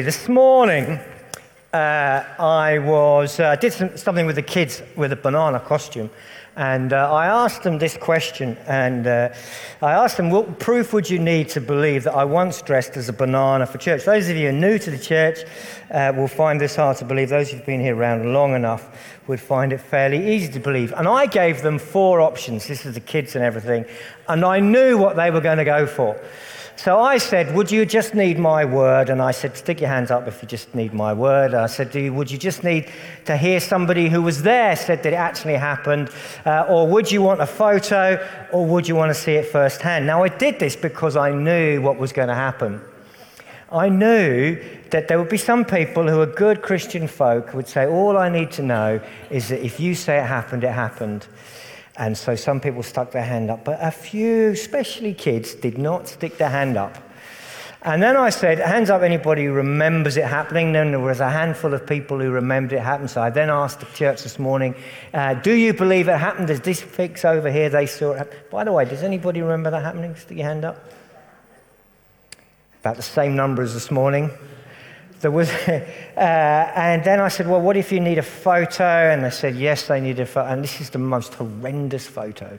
This morning, uh, I was uh, did some, something with the kids with a banana costume, and uh, I asked them this question. And uh, I asked them, "What proof would you need to believe that I once dressed as a banana for church?" Those of you who are new to the church uh, will find this hard to believe. Those who've been here around long enough would find it fairly easy to believe. And I gave them four options. This is the kids and everything, and I knew what they were going to go for. So I said, Would you just need my word? And I said, Stick your hands up if you just need my word. I said, you, Would you just need to hear somebody who was there said that it actually happened? Uh, or would you want a photo? Or would you want to see it firsthand? Now, I did this because I knew what was going to happen. I knew that there would be some people who are good Christian folk who would say, All I need to know is that if you say it happened, it happened. And so some people stuck their hand up, but a few, especially kids, did not stick their hand up. And then I said, hands up anybody who remembers it happening. Then there was a handful of people who remembered it happened. So I then asked the church this morning, uh, do you believe it happened? There's this fix over here, they saw it happen. By the way, does anybody remember that happening? Stick your hand up. About the same number as this morning there was, uh, and then I said, well, what if you need a photo? And they said, yes, they need a photo. And this is the most horrendous photo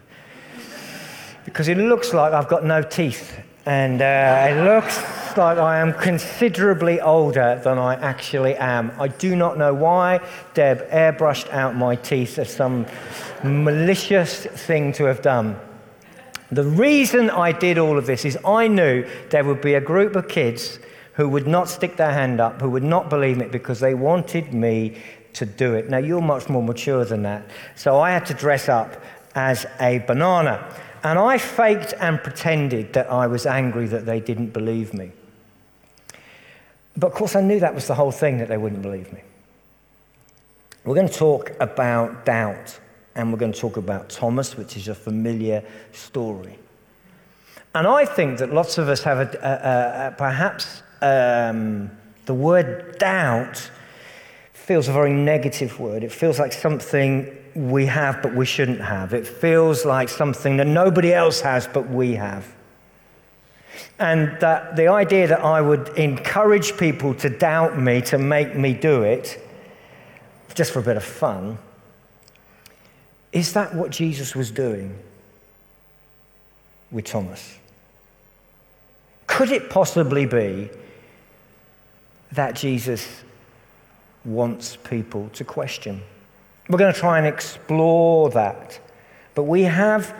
because it looks like I've got no teeth. And uh, it looks like I am considerably older than I actually am. I do not know why Deb airbrushed out my teeth as some malicious thing to have done. The reason I did all of this is I knew there would be a group of kids who would not stick their hand up, who would not believe it because they wanted me to do it. Now, you're much more mature than that. So I had to dress up as a banana. And I faked and pretended that I was angry that they didn't believe me. But of course, I knew that was the whole thing that they wouldn't believe me. We're going to talk about doubt, and we're going to talk about Thomas, which is a familiar story. And I think that lots of us have a, a, a, perhaps um, the word doubt feels a very negative word. It feels like something we have but we shouldn't have. It feels like something that nobody else has but we have. And that the idea that I would encourage people to doubt me, to make me do it, just for a bit of fun, is that what Jesus was doing with Thomas? Could it possibly be that Jesus wants people to question. We're going to try and explore that. But we have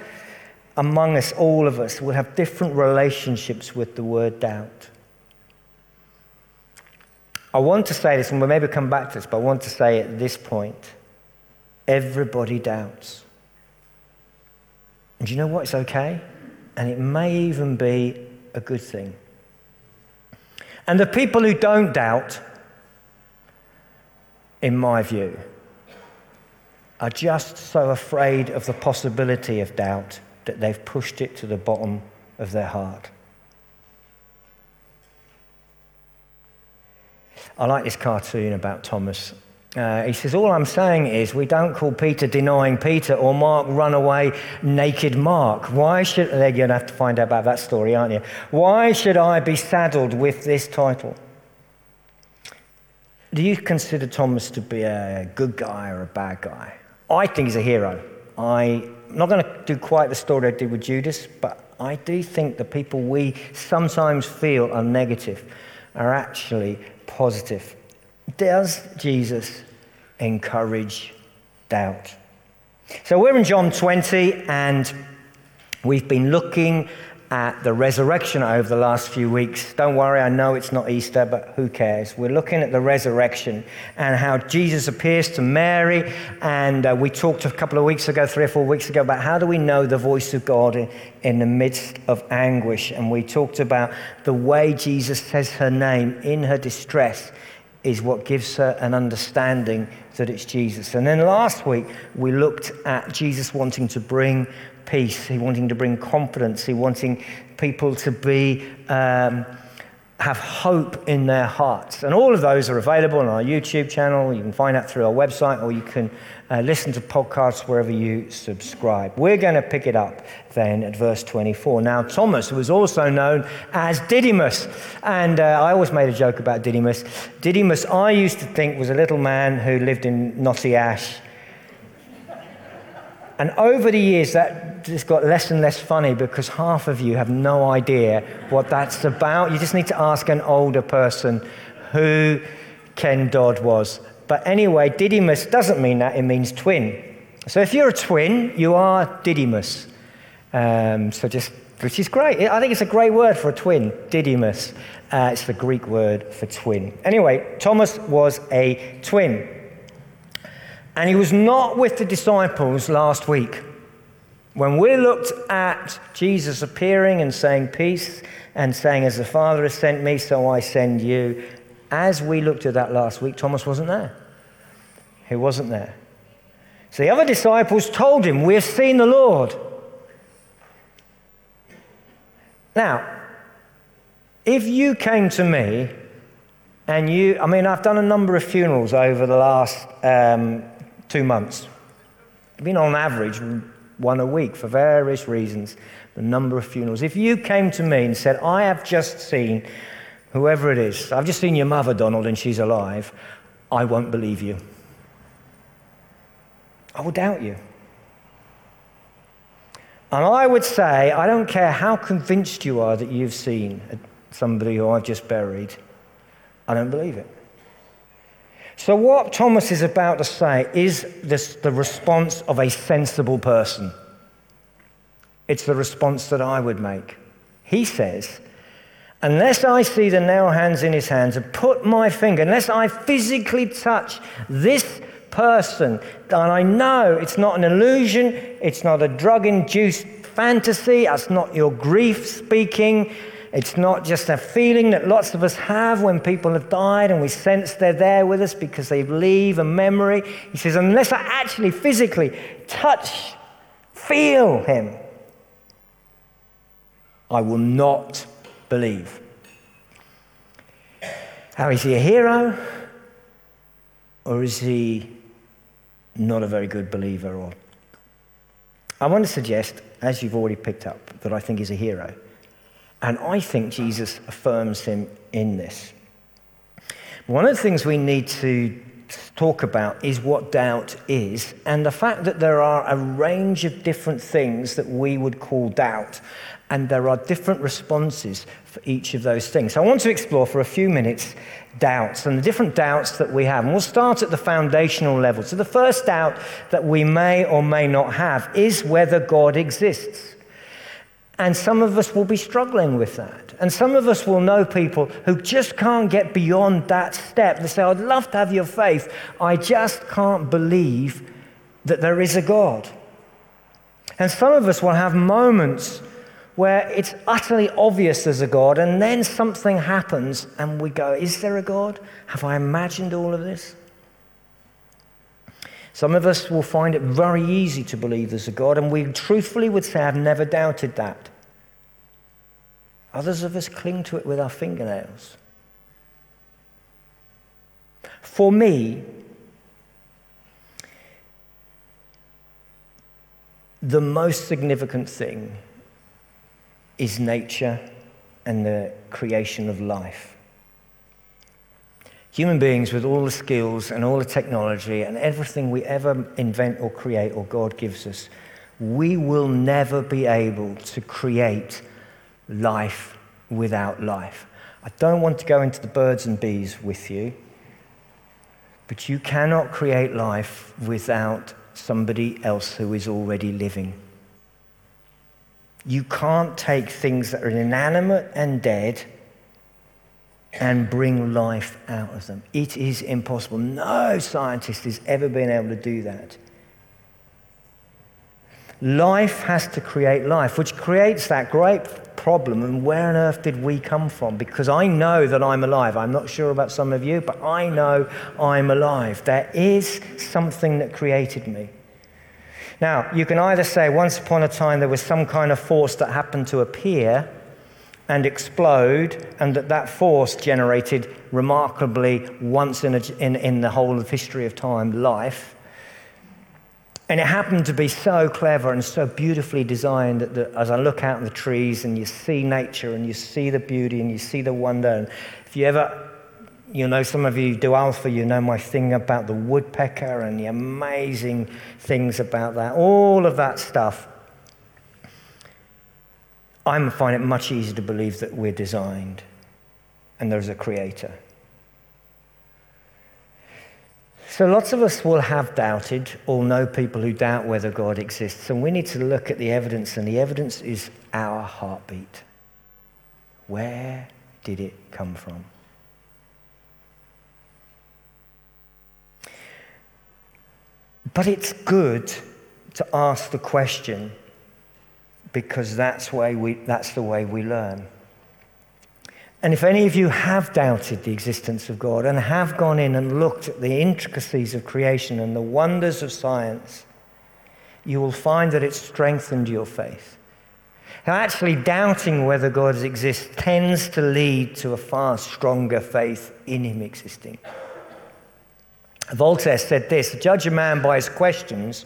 among us, all of us, will have different relationships with the word doubt. I want to say this, and we'll maybe come back to this, but I want to say at this point everybody doubts. And you know what? It's okay. And it may even be a good thing. And the people who don't doubt, in my view, are just so afraid of the possibility of doubt that they've pushed it to the bottom of their heart. I like this cartoon about Thomas uh, he says, All I'm saying is we don't call Peter denying Peter or Mark runaway naked Mark. Why should, they're going to have to find out about that story, aren't you? Why should I be saddled with this title? Do you consider Thomas to be a good guy or a bad guy? I think he's a hero. I'm not going to do quite the story I did with Judas, but I do think the people we sometimes feel are negative are actually positive. Does Jesus encourage doubt? So we're in John 20, and we've been looking at the resurrection over the last few weeks. Don't worry, I know it's not Easter, but who cares? We're looking at the resurrection and how Jesus appears to Mary. And uh, we talked a couple of weeks ago, three or four weeks ago, about how do we know the voice of God in, in the midst of anguish. And we talked about the way Jesus says her name in her distress is what gives her an understanding that it's Jesus. And then last week, we looked at Jesus wanting to bring peace, he wanting to bring confidence, he wanting people to be um, have hope in their hearts. And all of those are available on our YouTube channel. You can find that through our website, or you can uh, listen to podcasts wherever you subscribe. We're going to pick it up then at verse 24. Now, Thomas was also known as Didymus. And uh, I always made a joke about Didymus. Didymus, I used to think, was a little man who lived in Knotty Ash. And over the years, that just got less and less funny because half of you have no idea what that's about. You just need to ask an older person who Ken Dodd was. But anyway, Didymus doesn't mean that, it means twin. So if you're a twin, you are Didymus. Um, so just, which is great. I think it's a great word for a twin, Didymus. Uh, it's the Greek word for twin. Anyway, Thomas was a twin. And he was not with the disciples last week. When we looked at Jesus appearing and saying peace and saying, As the Father has sent me, so I send you, as we looked at that last week, Thomas wasn't there. He wasn't there. So the other disciples told him, We've seen the Lord. Now, if you came to me and you, I mean, I've done a number of funerals over the last um, two months. I've been on average one a week for various reasons, the number of funerals. If you came to me and said, I have just seen whoever it is, I've just seen your mother, Donald, and she's alive, I won't believe you. I will doubt you. And I would say, I don't care how convinced you are that you've seen somebody who I've just buried, I don't believe it. So, what Thomas is about to say is this, the response of a sensible person. It's the response that I would make. He says, Unless I see the nail hands in his hands and put my finger, unless I physically touch this person, and I know it's not an illusion, it's not a drug induced fantasy, it's not your grief speaking, it's not just a feeling that lots of us have when people have died and we sense they're there with us because they leave a memory. He says, unless I actually physically touch, feel him, I will not believe. How is he a hero? Or is he not a very good believer? Or I want to suggest, as you've already picked up, that I think he's a hero. And I think Jesus affirms him in this. One of the things we need to talk about is what doubt is, and the fact that there are a range of different things that we would call doubt, and there are different responses for each of those things. So I want to explore for a few minutes doubts and the different doubts that we have. And we'll start at the foundational level. So the first doubt that we may or may not have is whether God exists. And some of us will be struggling with that. And some of us will know people who just can't get beyond that step. They say, I'd love to have your faith. I just can't believe that there is a God. And some of us will have moments where it's utterly obvious there's a God, and then something happens, and we go, Is there a God? Have I imagined all of this? Some of us will find it very easy to believe there's a God, and we truthfully would say, I've never doubted that. Others of us cling to it with our fingernails. For me, the most significant thing is nature and the creation of life. Human beings, with all the skills and all the technology and everything we ever invent or create or God gives us, we will never be able to create life without life. I don't want to go into the birds and bees with you, but you cannot create life without somebody else who is already living. You can't take things that are inanimate and dead and bring life out of them. It is impossible. No scientist has ever been able to do that. Life has to create life, which creates that great problem. And where on earth did we come from? Because I know that I'm alive. I'm not sure about some of you, but I know I'm alive. There is something that created me. Now, you can either say once upon a time there was some kind of force that happened to appear and explode, and that that force generated remarkably once in, a, in, in the whole of history of time life. And it happened to be so clever and so beautifully designed that as I look out in the trees and you see nature and you see the beauty and you see the wonder, and if you ever you know, some of you do alpha, you know my thing about the woodpecker and the amazing things about that, all of that stuff. I find it much easier to believe that we're designed and there's a creator. So, lots of us will have doubted or know people who doubt whether God exists, and we need to look at the evidence, and the evidence is our heartbeat. Where did it come from? But it's good to ask the question because that's, way we, that's the way we learn. And if any of you have doubted the existence of God and have gone in and looked at the intricacies of creation and the wonders of science, you will find that it's strengthened your faith. Now, actually, doubting whether God exists tends to lead to a far stronger faith in Him existing. Voltaire said this judge a man by his questions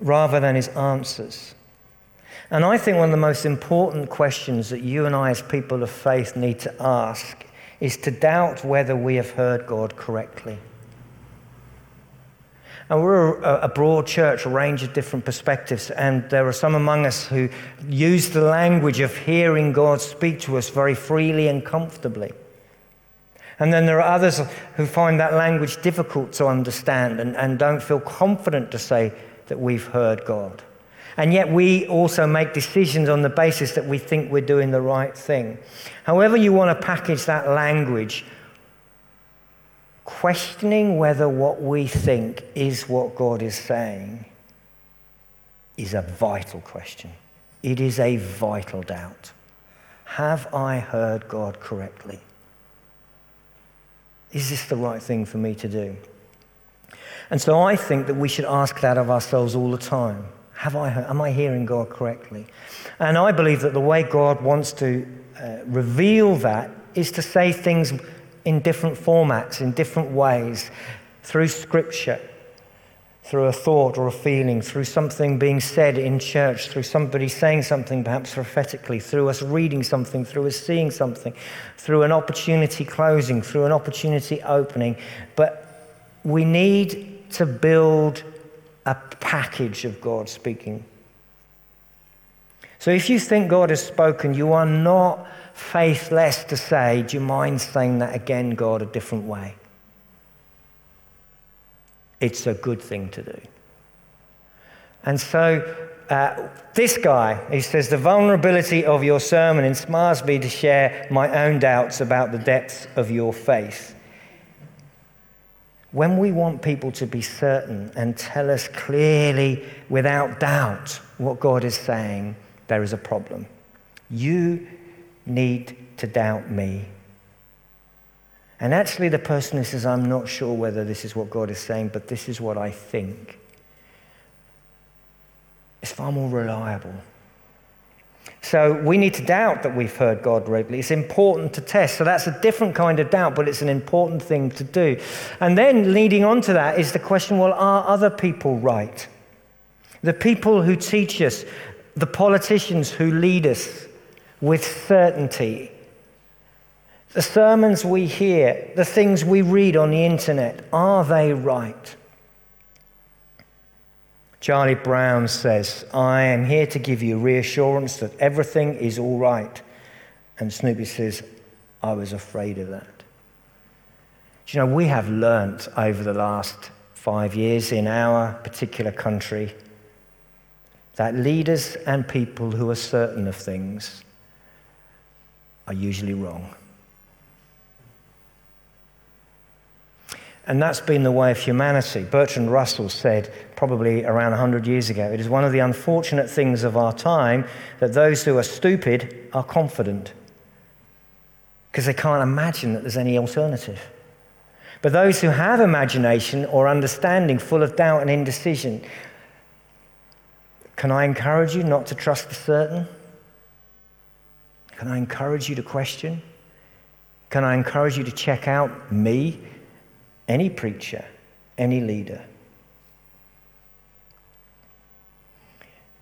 rather than his answers. And I think one of the most important questions that you and I, as people of faith, need to ask is to doubt whether we have heard God correctly. And we're a, a, broad church, a range of different perspectives, and there are some among us who use the language of hearing God speak to us very freely and comfortably. And then there are others who find that language difficult to understand and, and don't feel confident to say that we've heard God. And yet we also make decisions on the basis that we think we're doing the right thing. However, you want to package that language, questioning whether what we think is what God is saying is a vital question. It is a vital doubt. Have I heard God correctly? Is this the right thing for me to do? And so I think that we should ask that of ourselves all the time. Have I, am I hearing God correctly? And I believe that the way God wants to uh, reveal that is to say things in different formats, in different ways, through Scripture through a thought or a feeling, through something being said in church, through somebody saying something perhaps prophetically, through us reading something, through us seeing something, through an opportunity closing, through an opportunity opening. But we need to build a package of God speaking. So if you think God has spoken, you are not faithless to say, Do you mind saying that again, God, a different way? it's a good thing to do. And so, uh, this guy, he says, the vulnerability of your sermon inspires me to share my own doubts about the depth of your faith. When we want people to be certain and tell us clearly, without doubt, what God is saying, there is a problem. You need to doubt me and actually, the person who says, I'm not sure whether this is what God is saying, but this is what I think, is far more reliable. So we need to doubt that we've heard God regularly. It's important to test. So that's a different kind of doubt, but it's an important thing to do. And then leading on to that is the question well, are other people right? The people who teach us, the politicians who lead us with certainty, the sermons we hear, the things we read on the internet, are they right? Charlie Brown says, I am here to give you reassurance that everything is all right. And Snoopy says, I was afraid of that. Do you know, we have learnt over the last five years in our particular country that leaders and people who are certain of things are usually wrong. And that's been the way of humanity. Bertrand Russell said, probably around 100 years ago, it is one of the unfortunate things of our time that those who are stupid are confident because they can't imagine that there's any alternative. But those who have imagination or understanding full of doubt and indecision, can I encourage you not to trust the certain? Can I encourage you to question? Can I encourage you to check out me, any preacher, any leader?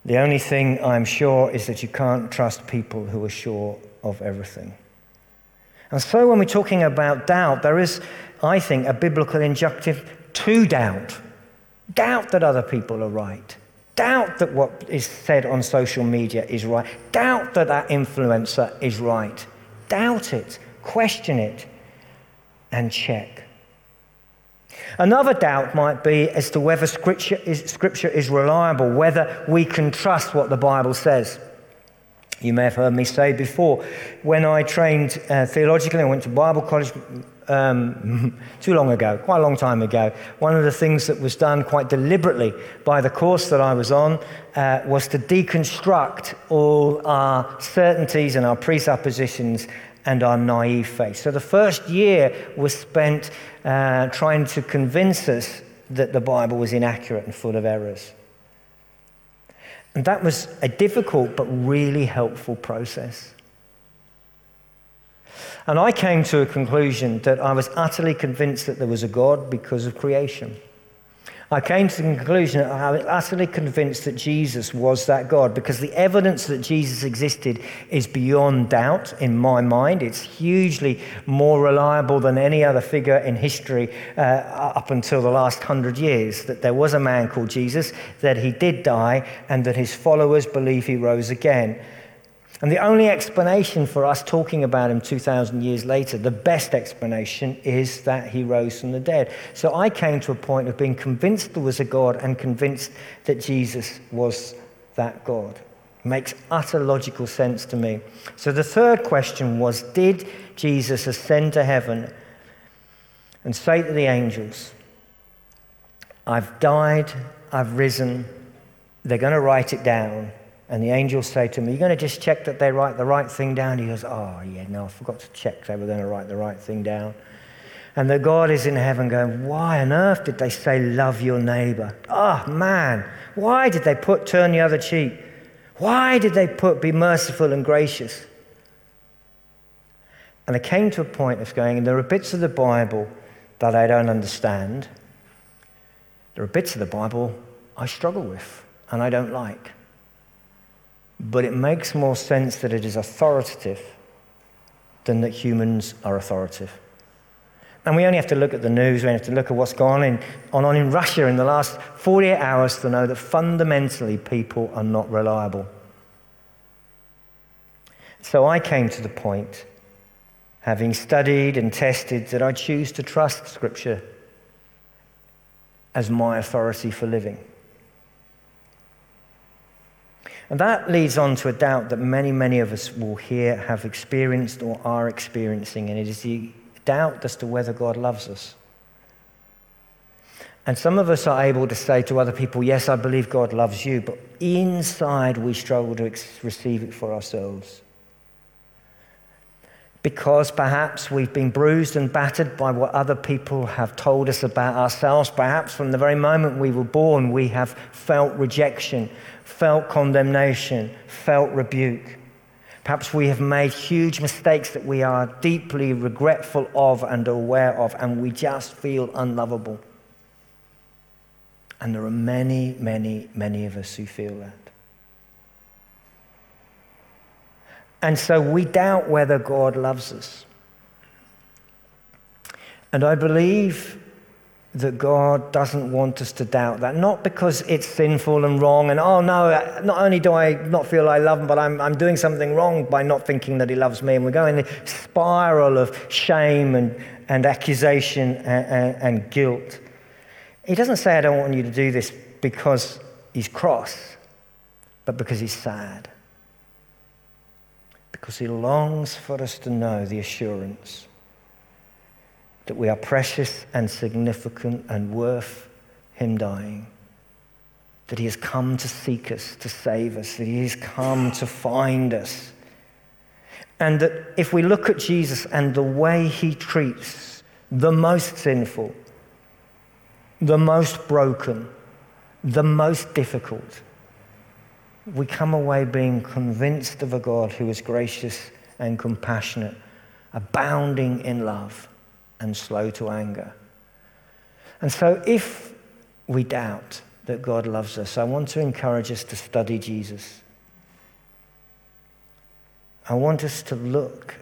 The only thing I'm sure is that you can't trust people who are sure of everything. And so, when we're talking about doubt, there is, I think, a biblical injunctive to doubt. Doubt that other people are right. Doubt that what is said on social media is right. Doubt that that influencer is right. Doubt it, question it, and check. Another doubt might be as to whether scripture is, scripture is reliable, whether we can trust what the Bible says. You may have heard me say before, when I trained uh, theologically, I went to Bible college um, too long ago, quite a long time ago. One of the things that was done quite deliberately by the course that I was on uh, was to deconstruct all our certainties and our presuppositions and our naive faith. So the first year was spent uh, trying to convince us that the Bible was inaccurate and full of errors. And that was a difficult but really helpful process. And I came to a conclusion that I was utterly convinced that there was a God because of creation. I came to the conclusion that I was utterly convinced that Jesus was that God because the evidence that Jesus existed is beyond doubt in my mind. It's hugely more reliable than any other figure in history uh, up until the last hundred years. That there was a man called Jesus, that he did die, and that his followers believe he rose again. And the only explanation for us talking about him 2,000 years later, the best explanation, is that he rose from the dead. So I came to a point of being convinced there was a God and convinced that Jesus was that God. Makes utter logical sense to me. So the third question was Did Jesus ascend to heaven and say to the angels, I've died, I've risen, they're going to write it down and the angels say to me, You're going to just check that they write the right thing down? He goes, Oh, yeah, no, I forgot to check they were going to write the right thing down. And that God is in heaven going, Why on earth did they say, Love your neighbor? Oh, man, why did they put turn the other cheek? Why did they put be merciful and gracious? And I came to a point of going, there are bits of the Bible that I don't understand. There are bits of the Bible I struggle with and I don't like but it makes more sense that it is authoritative than that humans are authoritative. And we only have to look at the news, we only have to look at what's gone in, on, on in Russia in the last 48 hours to know that fundamentally people are not reliable. So I came to the point, having studied and tested, that I choose to trust Scripture as my authority for living. And that leads on to a doubt that many, many of us will here have experienced or are experiencing, and it is the doubt as to whether God loves us. And some of us are able to say to other people, Yes, I believe God loves you, but inside we struggle to receive it for ourselves. Because perhaps we've been bruised and battered by what other people have told us about ourselves. Perhaps from the very moment we were born, we have felt rejection felt condemnation, felt rebuke. Perhaps we have made huge mistakes that we are deeply regretful of and aware of, and we just feel unlovable. And there are many, many, many of us who feel that. And so we doubt whether God loves us. And I believe that God doesn't want us to doubt that. Not because it's sinful and wrong, and oh no, uh, not only do I not feel I love Him, but I'm, I'm doing something wrong by not thinking that He loves me. And we go in the spiral of shame and, and accusation and, and, and guilt. He doesn't say, I don't want you to do this because He's cross, but because He's sad. Because He longs for us to know the assurance that we are precious and significant and worth Him dying. That He has come to seek us, to save us, that He has come to find us. And that if we look at Jesus and the way He treats the most sinful, the most broken, the most difficult, we come away being convinced of a God who is gracious and compassionate, abounding in love and slow to anger. And so, if we doubt that God loves us, I want to encourage us to study Jesus. I want us to look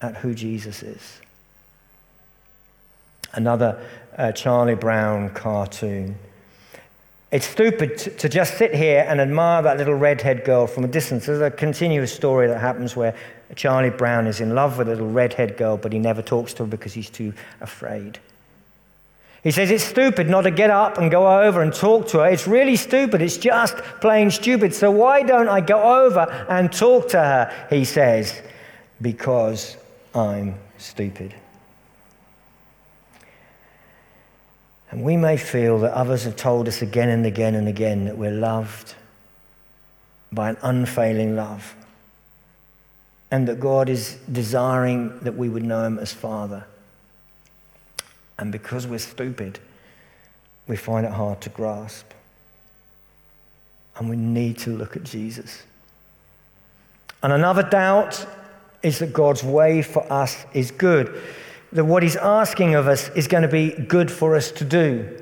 at who Jesus is. Another uh, Charlie Brown cartoon. It's stupid to, just sit here and admire that little redhead girl from a distance. There's a continuous story that happens where Charlie Brown is in love with a little redhead girl, but he never talks to her because he's too afraid. He says it's stupid not to get up and go over and talk to her. It's really stupid. It's just plain stupid. So why don't I go over and talk to her? He says, because I'm stupid. And we may feel that others have told us again and again and again that we're loved by an unfailing love and that God is desiring that we would know Him as Father. And because we're stupid, we find it hard to grasp. And we need to look at Jesus. And another doubt is that God's way for us is good. That what He's asking of us is going to be good for us to do.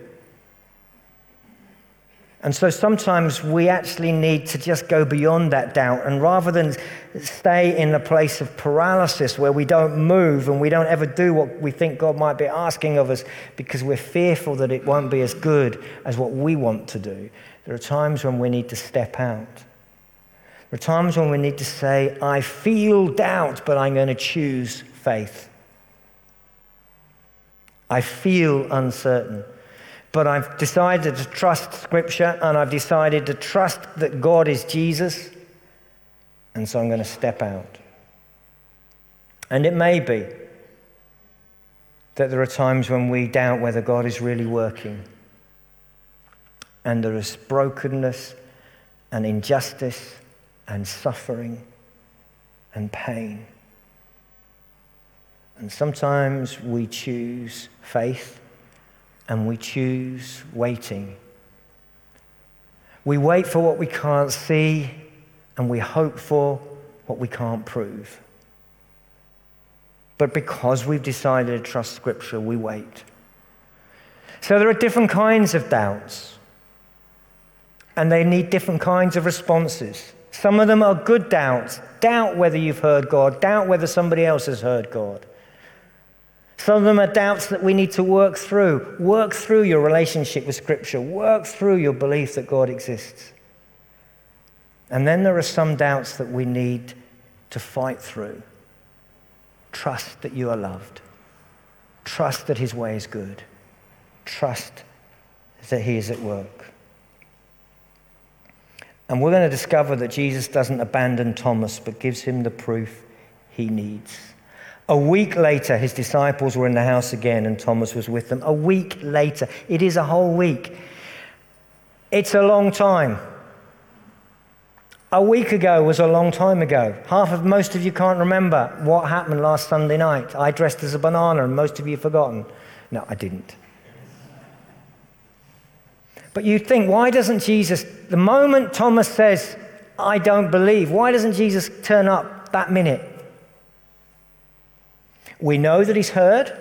And so sometimes we actually need to just go beyond that doubt. And rather than stay in a place of paralysis where we don't move and we don't ever do what we think God might be asking of us because we're fearful that it won't be as good as what we want to do, there are times when we need to step out. There are times when we need to say, I feel doubt, but I'm going to choose faith. I feel uncertain but I've decided to trust Scripture and I've decided to trust that God is Jesus, and so I'm going to step out. And it may be that there are times when we doubt whether God is really working, and there is brokenness and injustice and suffering and pain. And sometimes we choose faith and we choose waiting. We wait for what we can't see, and we hope for what we can't prove. But because we've decided to trust Scripture, we wait. So there are different kinds of doubts, and they need different kinds of responses. Some of them are good doubts doubt whether you've heard God, doubt whether somebody else has heard God. Some of them are doubts that we need to work through. Work through your relationship with Scripture, work through your belief that God exists. And then there are some doubts that we need to fight through. Trust that you are loved, trust that His way is good, trust that He is at work. And we're going to discover that Jesus doesn't abandon Thomas, but gives him the proof he needs. A week later, his disciples were in the house again, and Thomas was with them. A week later. It is a whole week. It's a long time. A week ago was a long time ago. Half of most of you can't remember what happened last Sunday night. I dressed as a banana, and most of you have forgotten. No, I didn't. But you think, why doesn't Jesus, the moment Thomas says, I don't believe, why doesn't Jesus turn up that minute? We know that he's heard.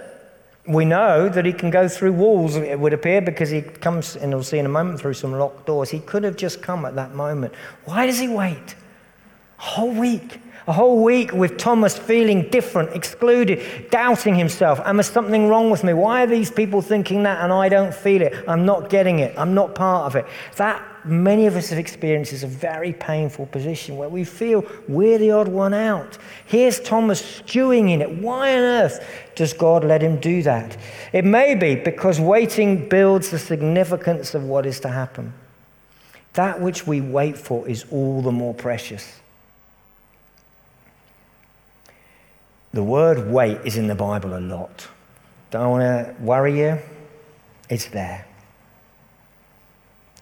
We know that he can go through walls, it would appear, because he comes, and we'll see in a moment, through some locked doors. He could have just come at that moment. Why does he wait? A whole week. A whole week with Thomas feeling different, excluded, doubting himself. Am there something wrong with me? Why are these people thinking that and I don't feel it? I'm not getting it. I'm not part of it. That many of us have experienced is a very painful position where we feel we're the odd one out. Here's Thomas stewing in it. Why on earth does God let him do that? It may be because waiting builds the significance of what is to happen. That which we wait for is all the more precious. The word wait is in the Bible a lot. Don't want to worry you, it's there.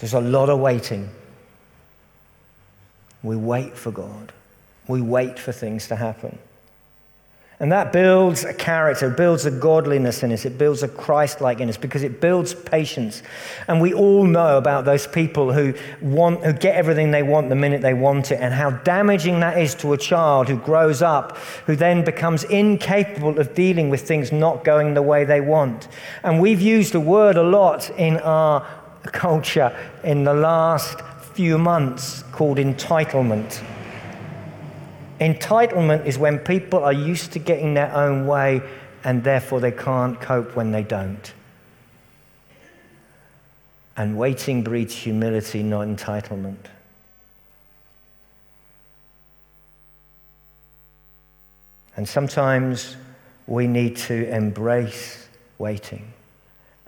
There's a lot of waiting. We wait for God. We wait for things to happen. And that builds a character, builds a godliness in us, it builds a Christ like in us because it builds patience. And we all know about those people who want who get everything they want the minute they want it, and how damaging that is to a child who grows up, who then becomes incapable of dealing with things not going the way they want. And we've used the word a lot in our culture in the last few months called entitlement. Entitlement is when people are used to getting their own way and therefore they can't cope when they don't. And waiting breeds humility, not entitlement. And sometimes we need to embrace waiting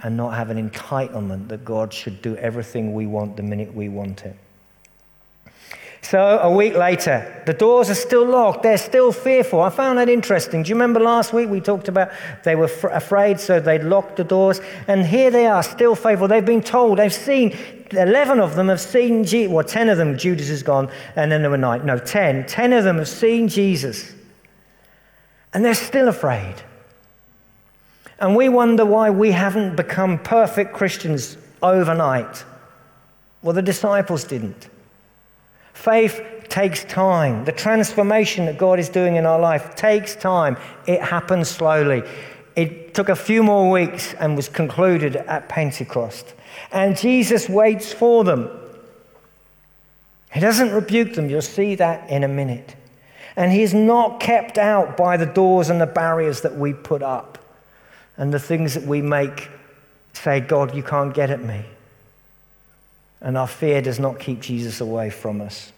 and not have an entitlement that God should do everything we want the minute we want it. So a week later, the doors are still locked. They're still fearful. I found that interesting. Do you remember last week we talked about they were afraid, so they locked the doors? And here they are, still faithful. They've been told, they've seen, 11 of them have seen Jesus. Well, 10 of them, Judas is gone, and then there were nine. No, 10. 10 of them have seen Jesus. And they're still afraid. And we wonder why we haven't become perfect Christians overnight. Well, the disciples didn't. Faith takes time. The transformation that God is doing in our life takes time. It happens slowly. It took a few more weeks and was concluded at Pentecost. And Jesus waits for them. He doesn't rebuke them. You'll see that in a minute. And he's not kept out by the doors and the barriers that we put up and the things that we make say, God, you can't get at me. And our fear does not keep Jesus away from us.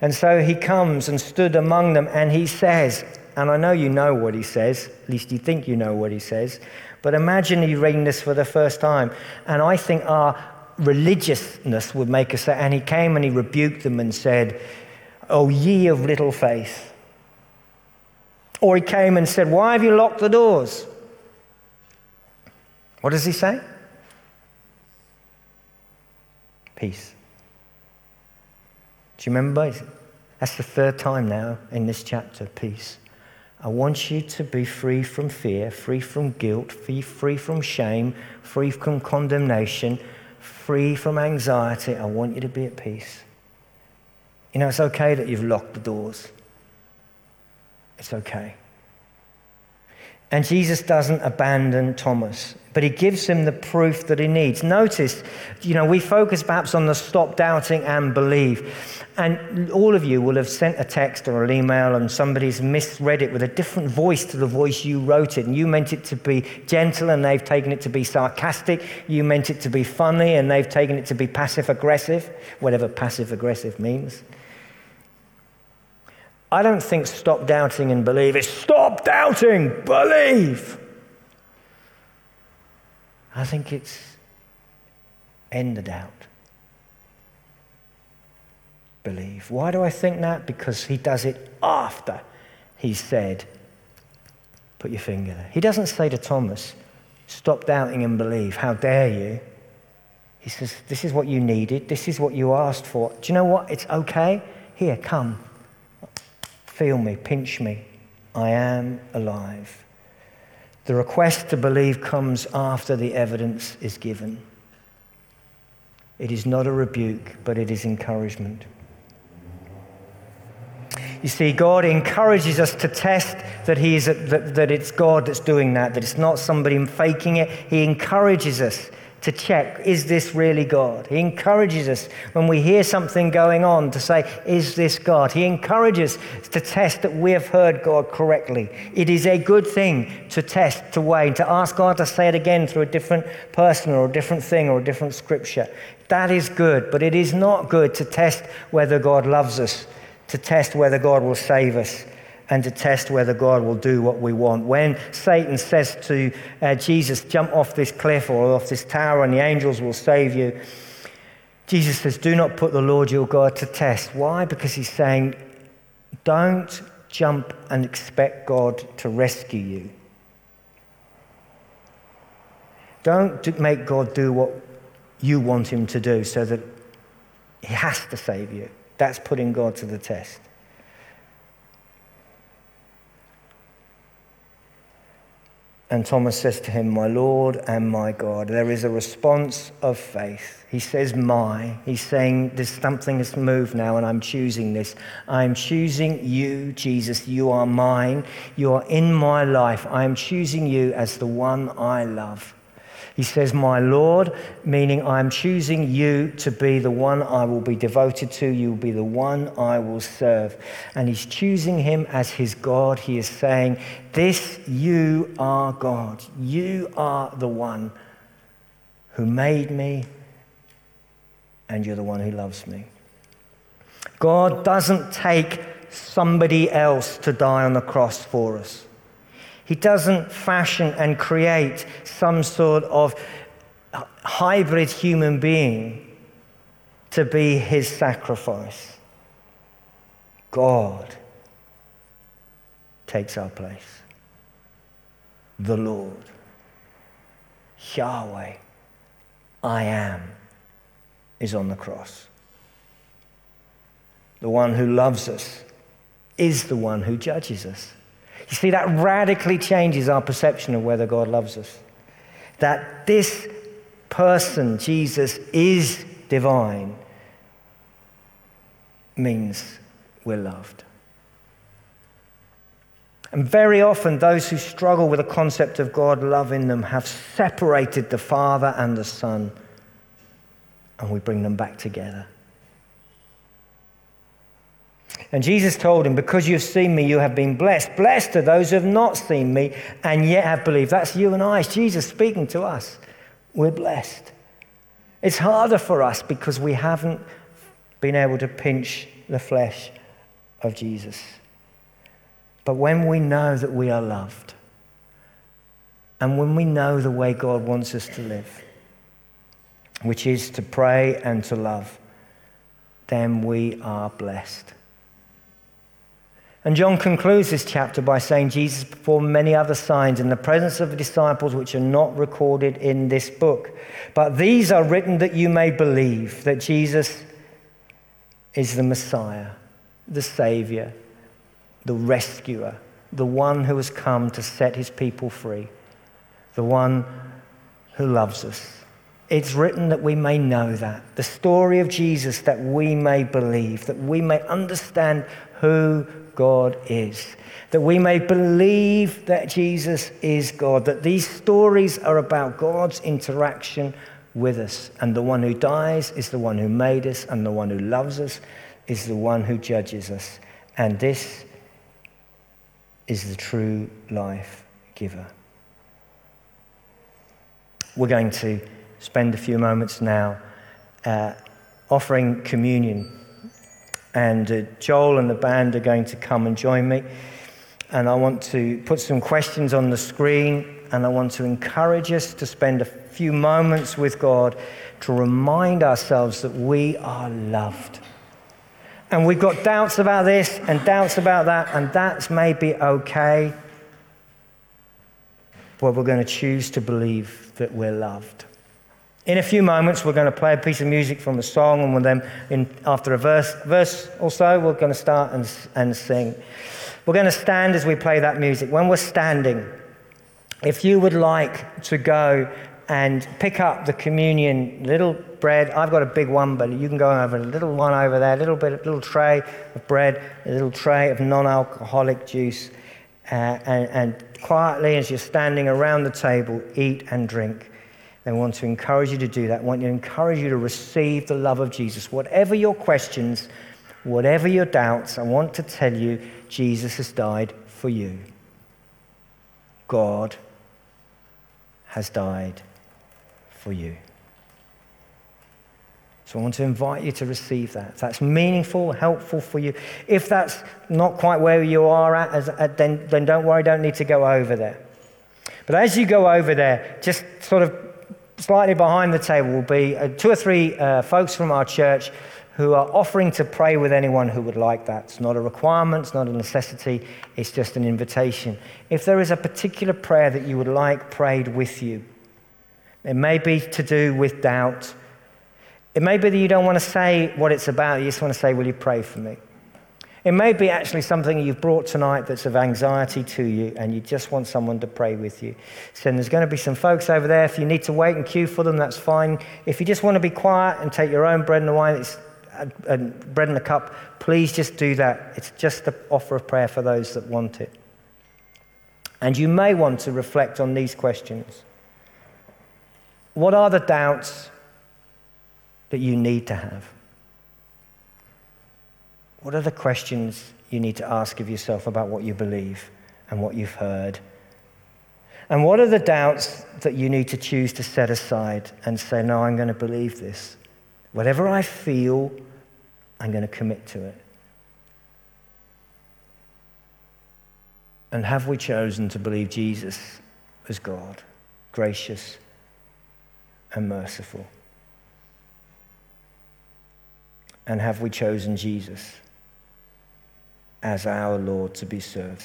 And so he comes and stood among them and he says, and I know you know what he says, at least you think you know what he says, but imagine you reading this for the first time. And I think our religiousness would make us say, and he came and he rebuked them and said, Oh, ye of little faith. Or he came and said, Why have you locked the doors? What does he say? Peace. Do you remember? That's the third time now in this chapter peace. I want you to be free from fear, free from guilt, free, free from shame, free from condemnation, free from anxiety. I want you to be at peace. You know, it's okay that you've locked the doors. It's okay. And Jesus doesn't abandon Thomas, but he gives him the proof that he needs. Notice, you know, we focus perhaps on the stop doubting and believe. And all of you will have sent a text or an email and somebody's misread it with a different voice to the voice you wrote it. And you meant it to be gentle and they've taken it to be sarcastic. You meant it to be funny and they've taken it to be passive aggressive, whatever passive aggressive means. I don't think stop doubting and believe is stop doubting, believe. I think it's end the doubt. Believe. Why do I think that? Because he does it after he said, put your finger there. He doesn't say to Thomas, stop doubting and believe. How dare you? He says, this is what you needed. This is what you asked for. Do you know what? It's okay. Here, come. Feel me, pinch me. I am alive. The request to believe comes after the evidence is given. It is not a rebuke, but it is encouragement. You see, God encourages us to test that, he is, that, that it's God that's doing that, that it's not somebody faking it. He encourages us to check, is this really God? He encourages us when we hear something going on to say, is this God? He encourages us to test that we have heard God correctly. It is a good thing to test, to weigh, to ask God to say it again through a different person or a different thing or a different scripture. That is good, but it is not good to test whether God loves us, to test whether God will save us and to test whether God will do what we want. When Satan says to uh, Jesus, jump off this cliff or off this tower and the angels will save you, Jesus says, do not put the Lord your God to test. Why? Because he's saying, don't jump and expect God to rescue you. Don't make God do what you want him to do so that he has to save you. That's putting God to the test. And Thomas says to him, My Lord and my God. There is a response of faith. He says, My. He's saying, There's something that's moved now, and I'm choosing this. I'm choosing you, Jesus. You are mine. You are in my life. I am choosing you as the one I love. He says, My Lord, meaning I'm choosing you to be the one I will be devoted to. You will be the one I will serve. And he's choosing him as his God. He is saying, This, you are God. You are the one who made me, and you're the one who loves me. God doesn't take somebody else to die on the cross for us. He doesn't fashion and create some sort of hybrid human being to be his sacrifice. God takes our place. The Lord, Yahweh, I am, is on the cross. The one who loves us is the one who judges us. You see, that radically changes our perception of whether God loves us. That this person, Jesus, is divine means we're loved. And very often, those who struggle with the concept of God loving them have separated the Father and the Son, and we bring them back together. And Jesus told him, Because you've seen me, you have been blessed. Blessed are those who have not seen me and yet have believed. That's you and I. It's Jesus speaking to us. We're blessed. It's harder for us because we haven't been able to pinch the flesh of Jesus. But when we know that we are loved, and when we know the way God wants us to live, which is to pray and to love, then we are blessed. And John concludes this chapter by saying Jesus performed many other signs in the presence of the disciples which are not recorded in this book. But these are written that you may believe that Jesus is the Messiah, the Savior, the rescuer, the one who has come to set his people free, the one who loves us. It's written that we may know that. The story of Jesus that we may believe, that we may understand who God is. That we may believe that Jesus is God, that these stories are about God's interaction with us. And the one who dies is the one who made us, and the one who loves us is the one who judges us. And this is the true life giver. We're going to spend a few moments now uh, offering communion and uh, Joel and the band are going to come and join me. And I want to put some questions on the screen, and I want to encourage us to spend a few moments with God to remind ourselves that we are loved. And we've got doubts about this and doubts about that, and that's maybe okay. But we're going to choose to believe that we're loved. In a few moments, we're going to play a piece of music from a song, and then in, after a verse, verse or so, we're going to start and, and sing. We're going to stand as we play that music. When we're standing, if you would like to go and pick up the communion little bread, I've got a big one, but you can go over a little one over there, a little bit, a little tray of bread, a little tray of non-alcoholic juice, uh, and, and quietly as you're standing around the table, eat and drink. I want to encourage you to do that. I want to encourage you to receive the love of Jesus. Whatever your questions, whatever your doubts, I want to tell you Jesus has died for you. God has died for you. So I want to invite you to receive that. If that's meaningful, helpful for you. If that's not quite where you are at, as, uh, then, then don't worry, don't need to go over there. But as you go over there, just sort of slightly behind the table will be uh, two or three uh, folks from our church who are offering to pray with anyone who would like that. It's not a requirement, it's not a necessity, it's just an invitation. If there is a particular prayer that you would like prayed with you, it may be to do with doubt. It may be that you don't want to say what it's about, you just want to say, Will you pray for me? It may be actually something you've brought tonight that's of anxiety to you and you just want someone to pray with you. So there's going to be some folks over there. If you need to wait and queue for them, that's fine. If you just want to be quiet and take your own bread and wine, it's uh, and bread in a cup, please just do that. It's just the offer of prayer for those that want it. And you may want to reflect on these questions. What are the doubts that you need to have? What are the questions you need to ask of yourself about what you believe and what you've heard? And what are the doubts that you need to choose to set aside and say, No, I'm going to believe this? Whatever I feel, I'm going to commit to it. And have we chosen to believe Jesus as God, gracious and merciful? And have we chosen Jesus? As our Lord to be served.